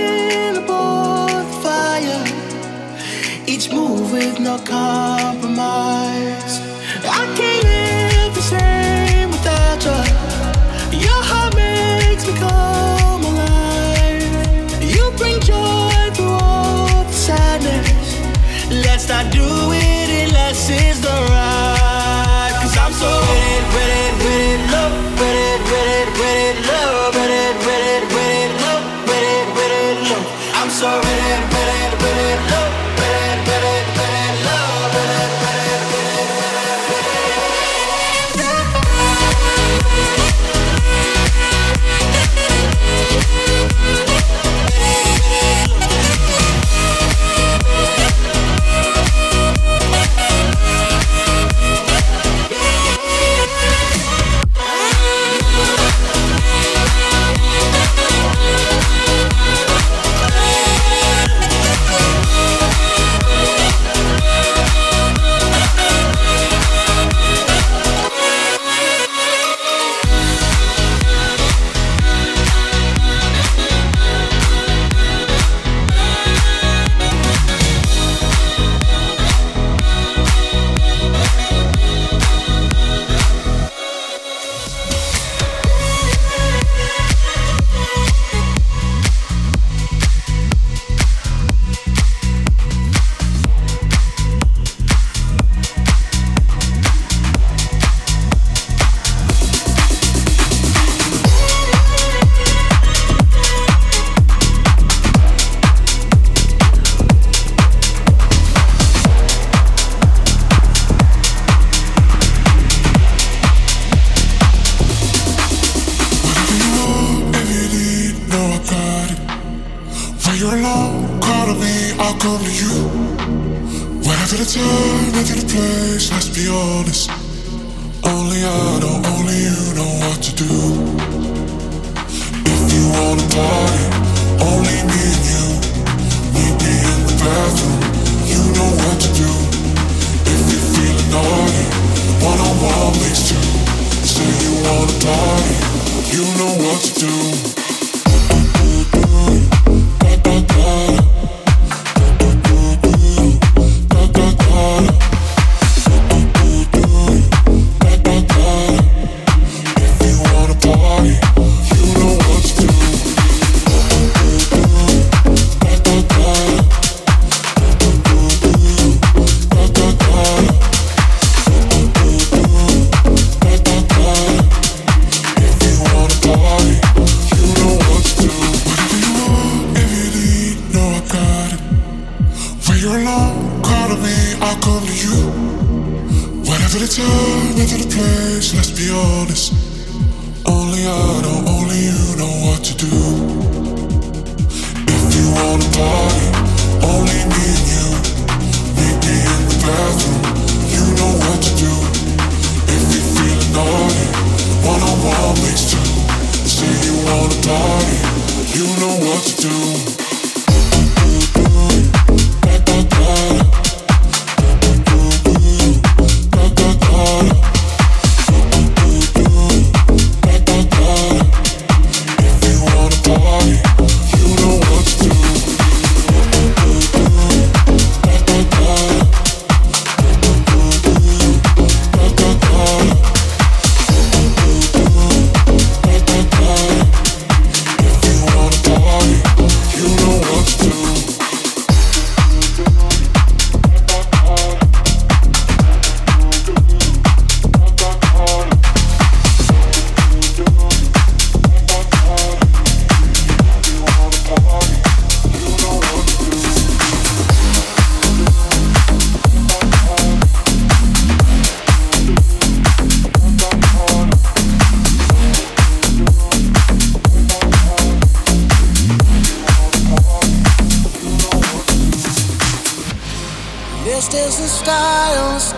still aboard the fire. Each move with no compromise. I can't live the same without you. Your heart makes me come alive. You bring joy through all the sadness. Let's not do it unless it's the right. Cause I'm so ready, ready, ready, love. The let's be honest. Only I know, only you know what to do. If you wanna party, only me and you. Meet me in the bathroom, you know what to do. If you're feeling naughty, one on one makes two. Say you wanna party, you know what to do.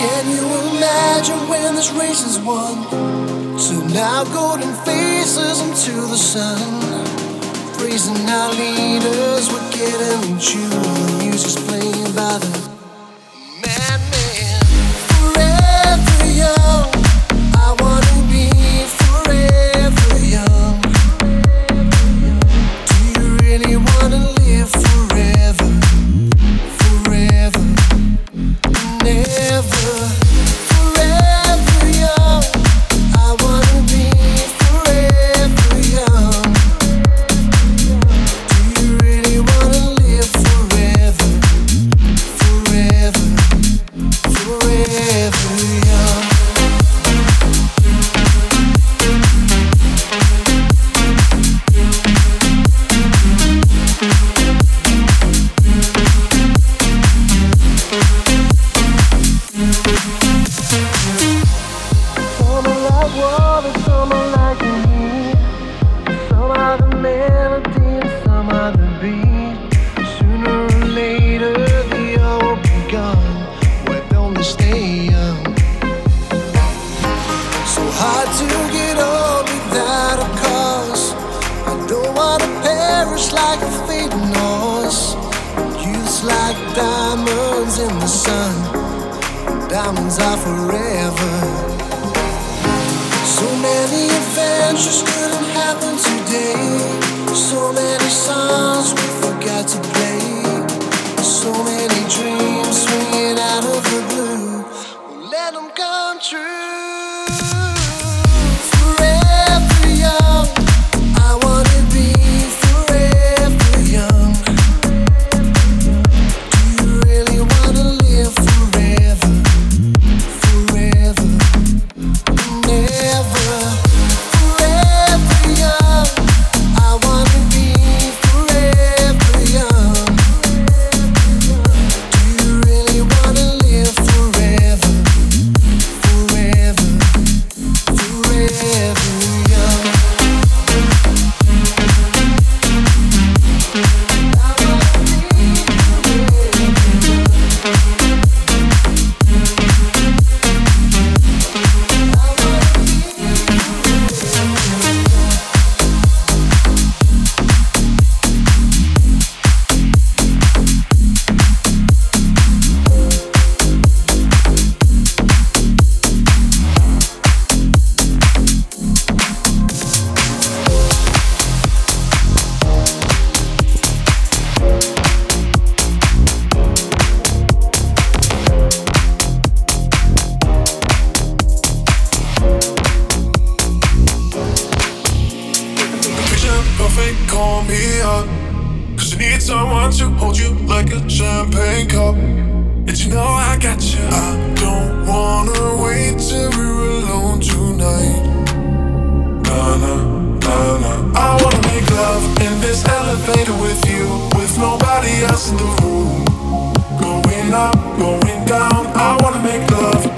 Can you imagine when this race is won? Turn our golden faces into the sun. Praising our leaders, we're getting in tune. Music's playing by the fly forever. So many adventures couldn't happen today. So many songs we forgot to play. So many dreams swinging out of the blue. We'll let them come true. nobody else in the room. Going up, going down, I wanna make love.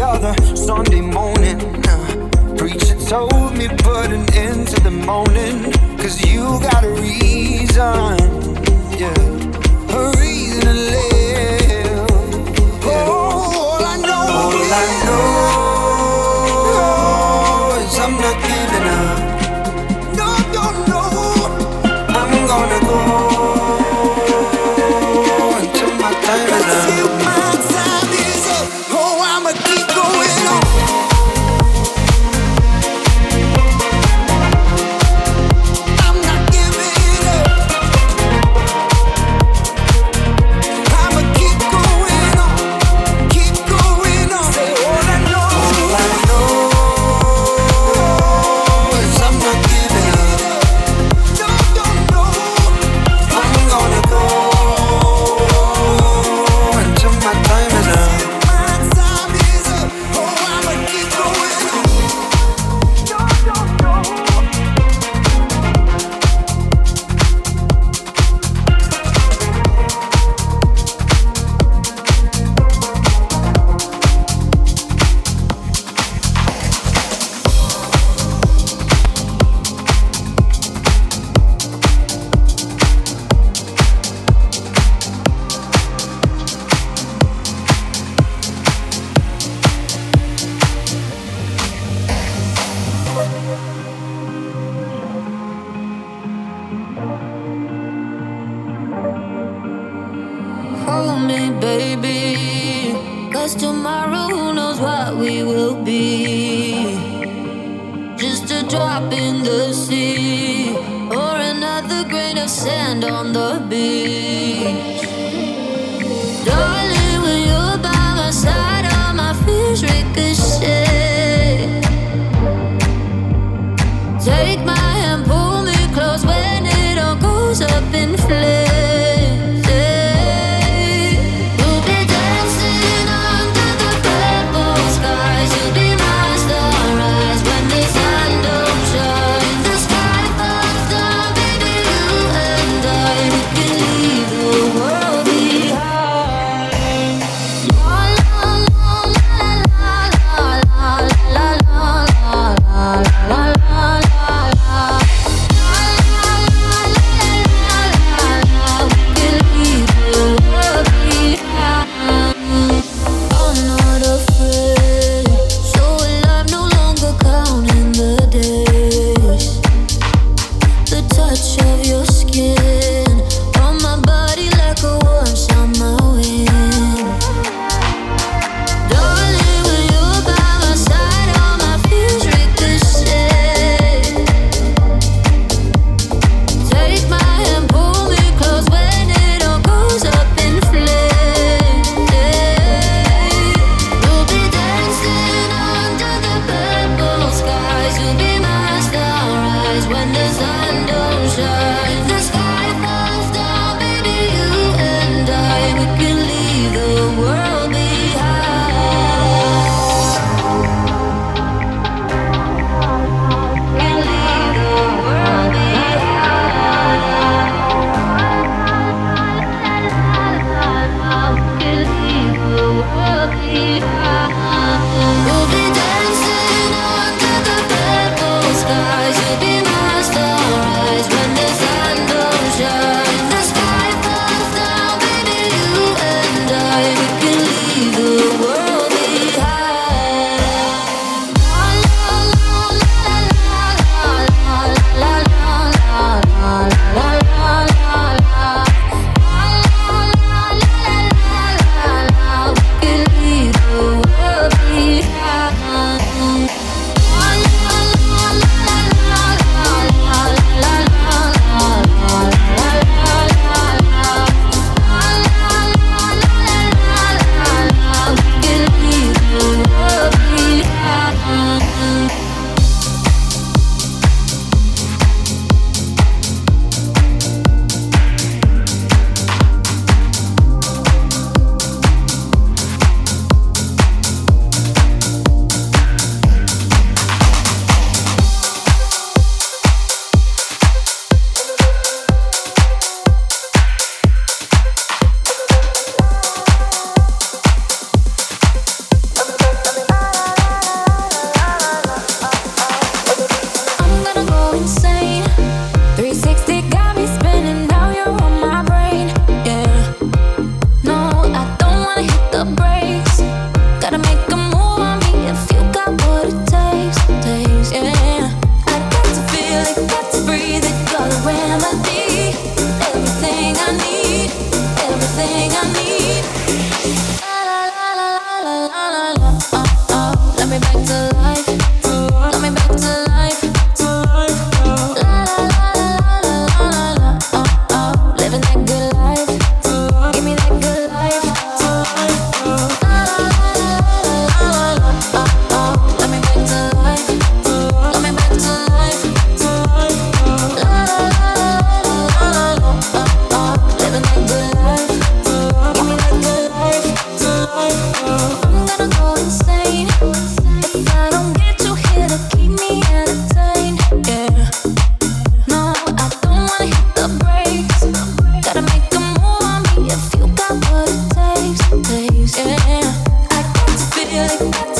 other Sunday morning. Preacher told me put an end to the moaning, cause you got a reason, yeah, a reason to live. Oh, all I know. All is- I know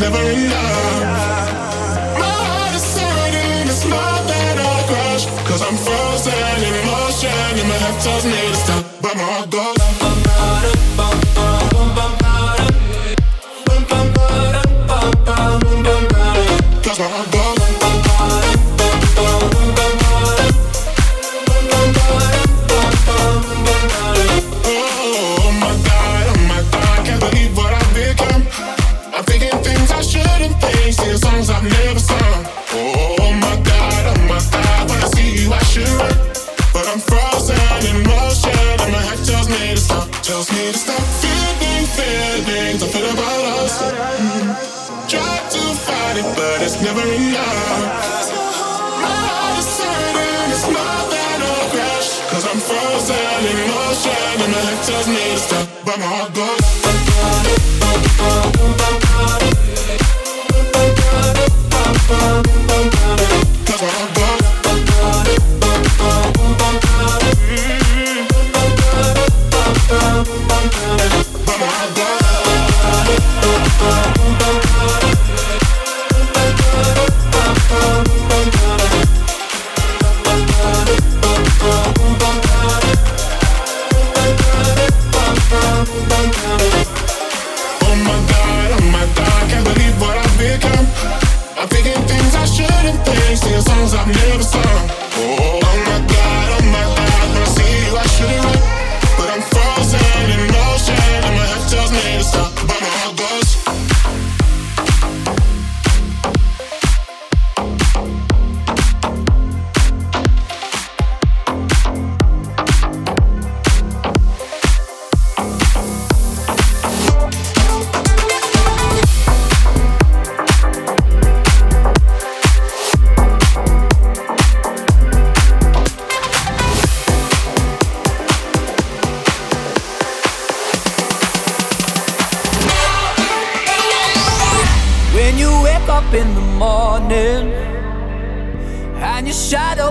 never enough. My heart is it's. Cause I'm frozen in emotion, and my head tells me to stop. But my heart goes.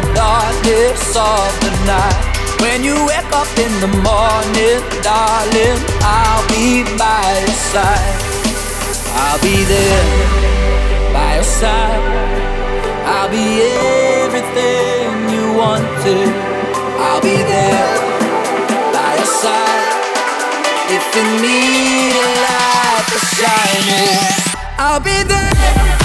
The darkness of the night. When you wake up in the morning, darling, I'll be by your side. I'll be there by your side. I'll be everything you wanted. I'll be there by your side. If you need a light to shine in, I'll be there.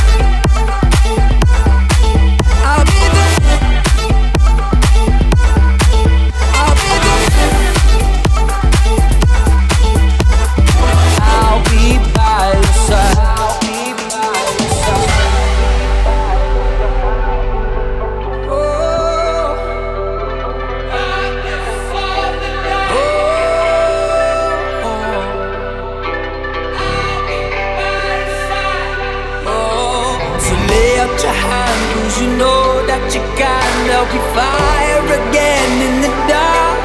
Me fire again in the dark.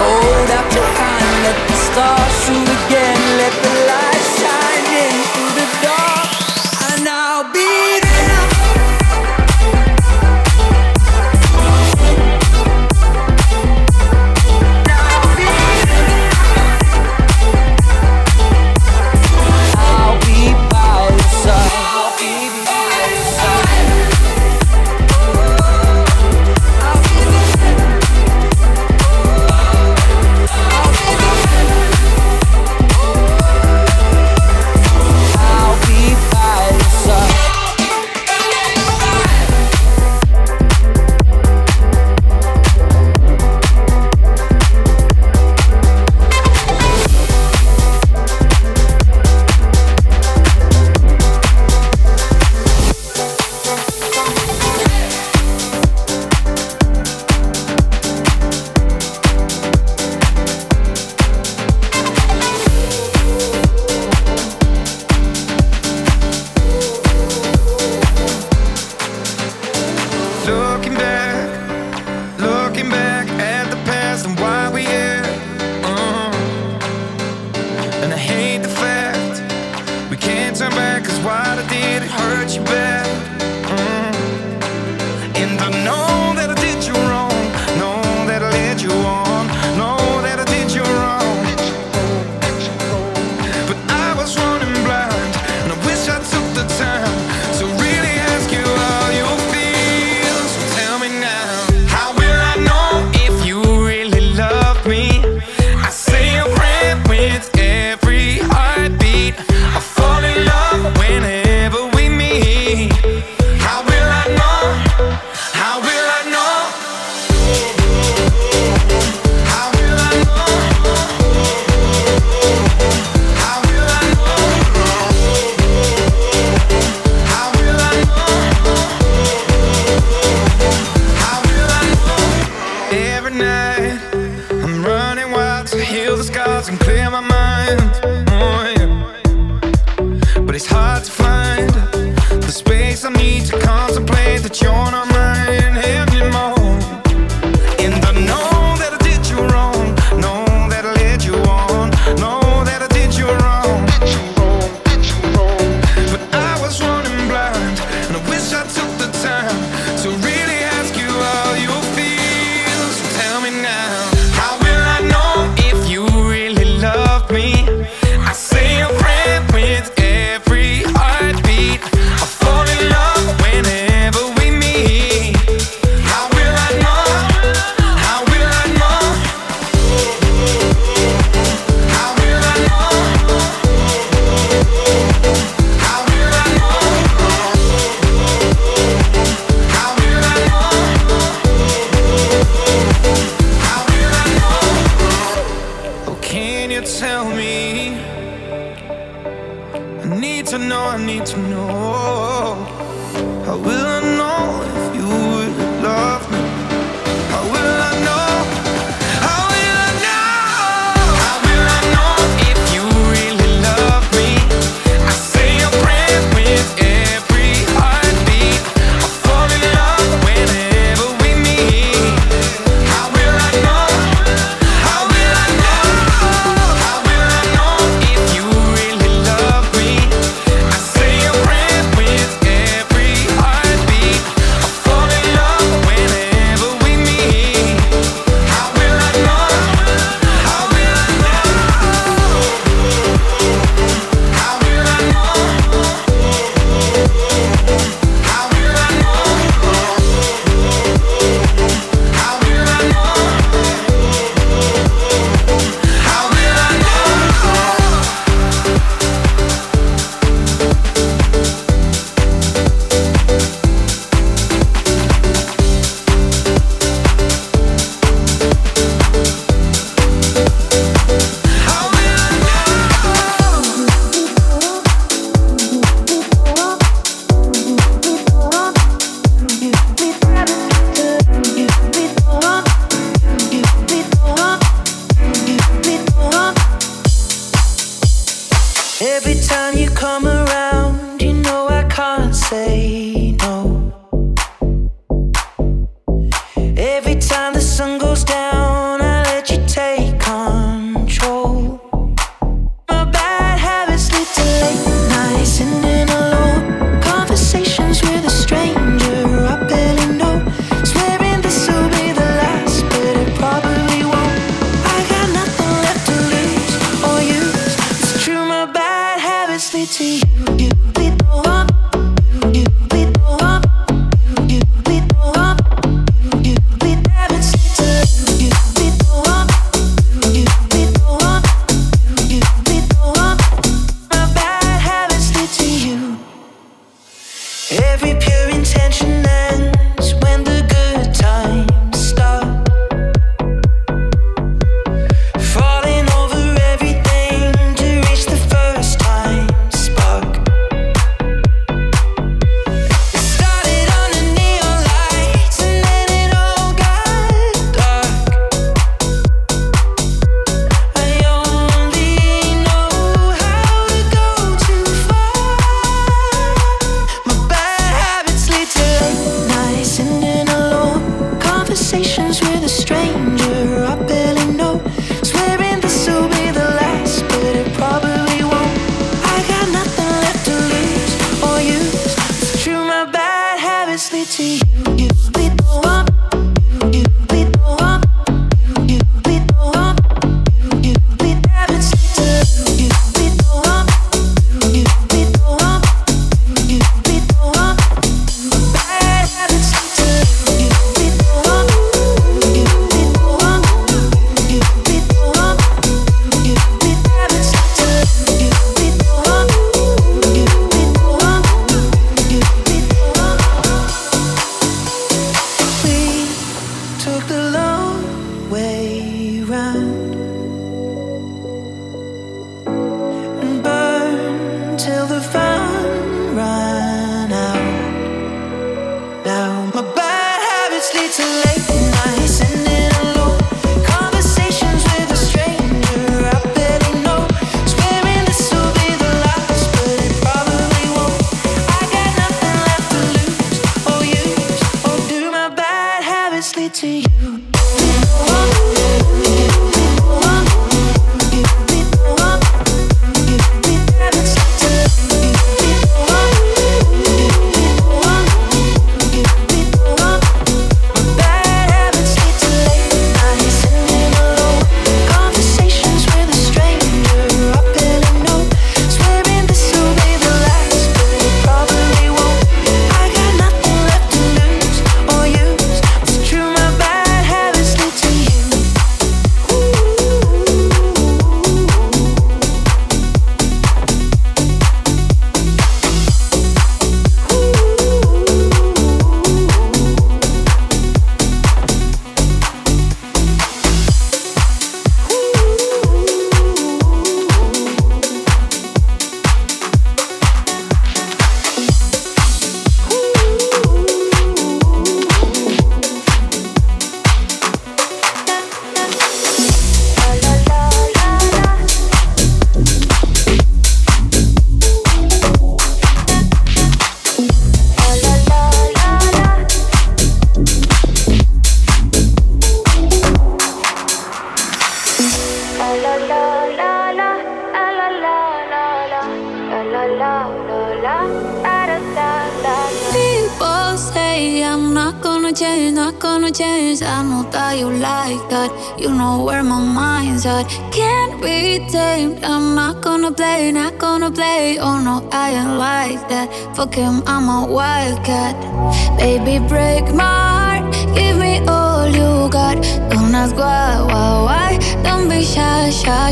Hold out your hand, let the stars shoot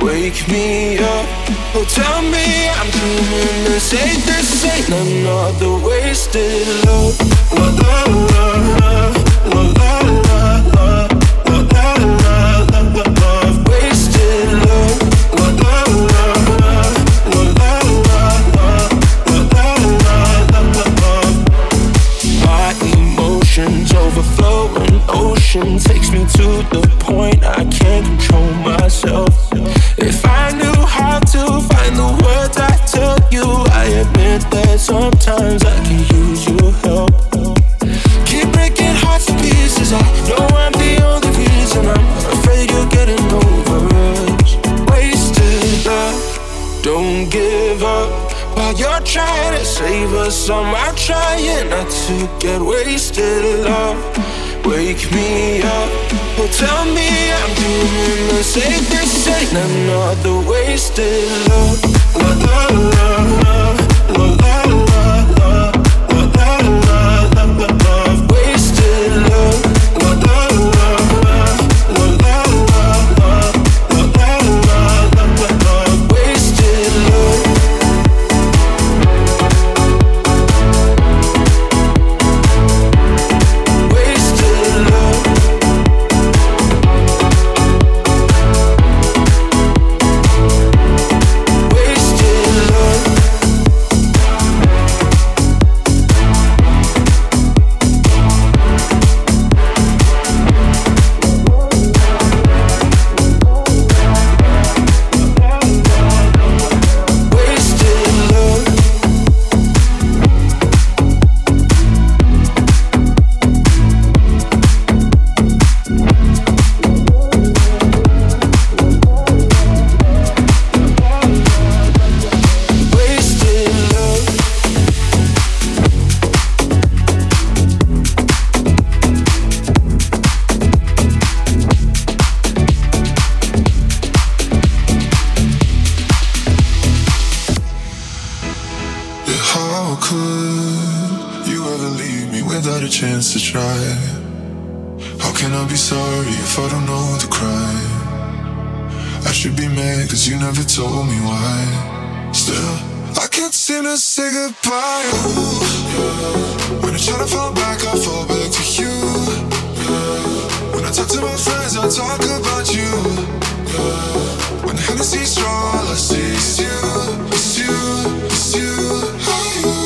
Wake me up, oh tell me I'm dreaming this ain't this ain't another wasted love. Love, love, love. another wasted chance to try. How can I be sorry if I don't know the crime? I should be mad cause you never told me why. Still, I can't seem to say goodbye. Ooh, yeah. When I try to fall back, I fall back to you. Yeah. When I talk to my friends, I talk about you. Yeah. When the Hennessy's strong, all I see you, it's you, it's you. You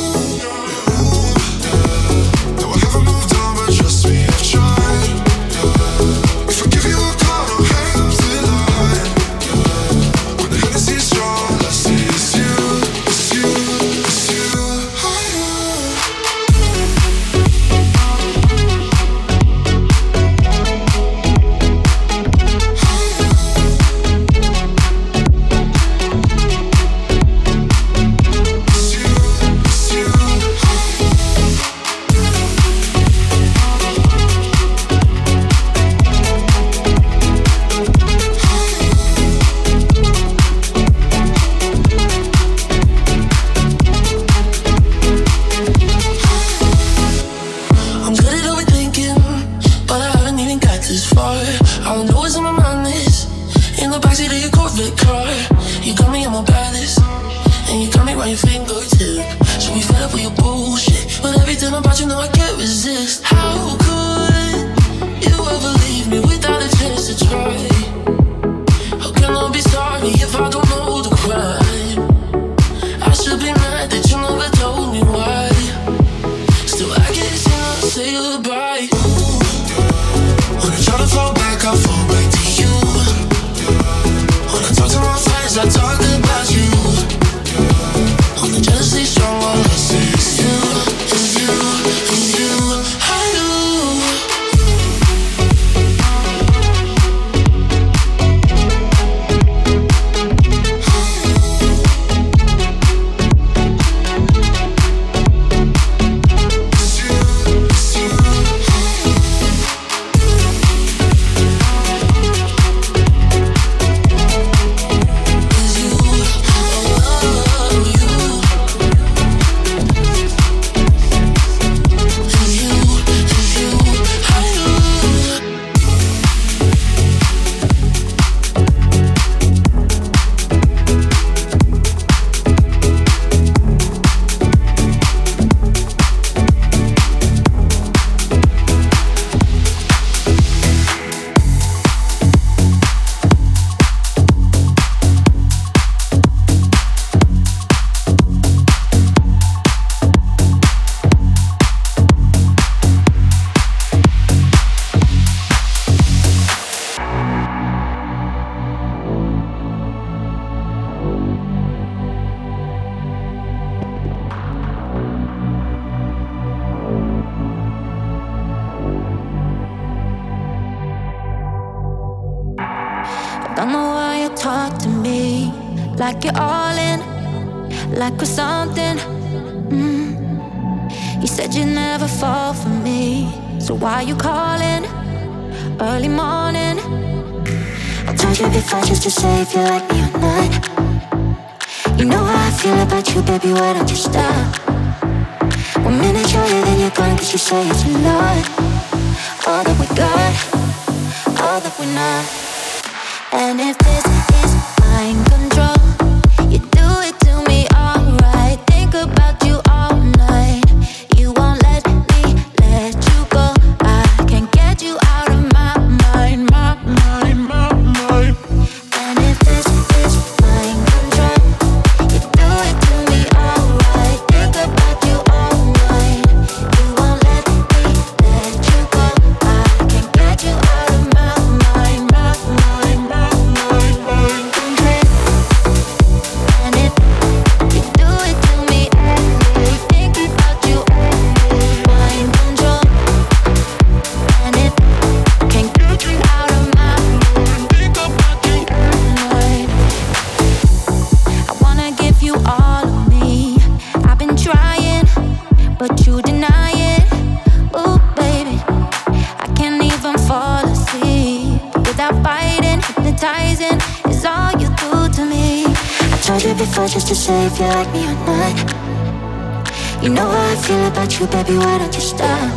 you, baby, why don't you stop?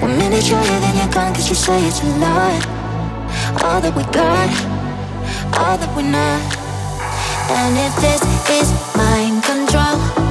One minute you're here, then you're gone, cause you say it's a lot. All that we got, all that we're not. And if this is mind control.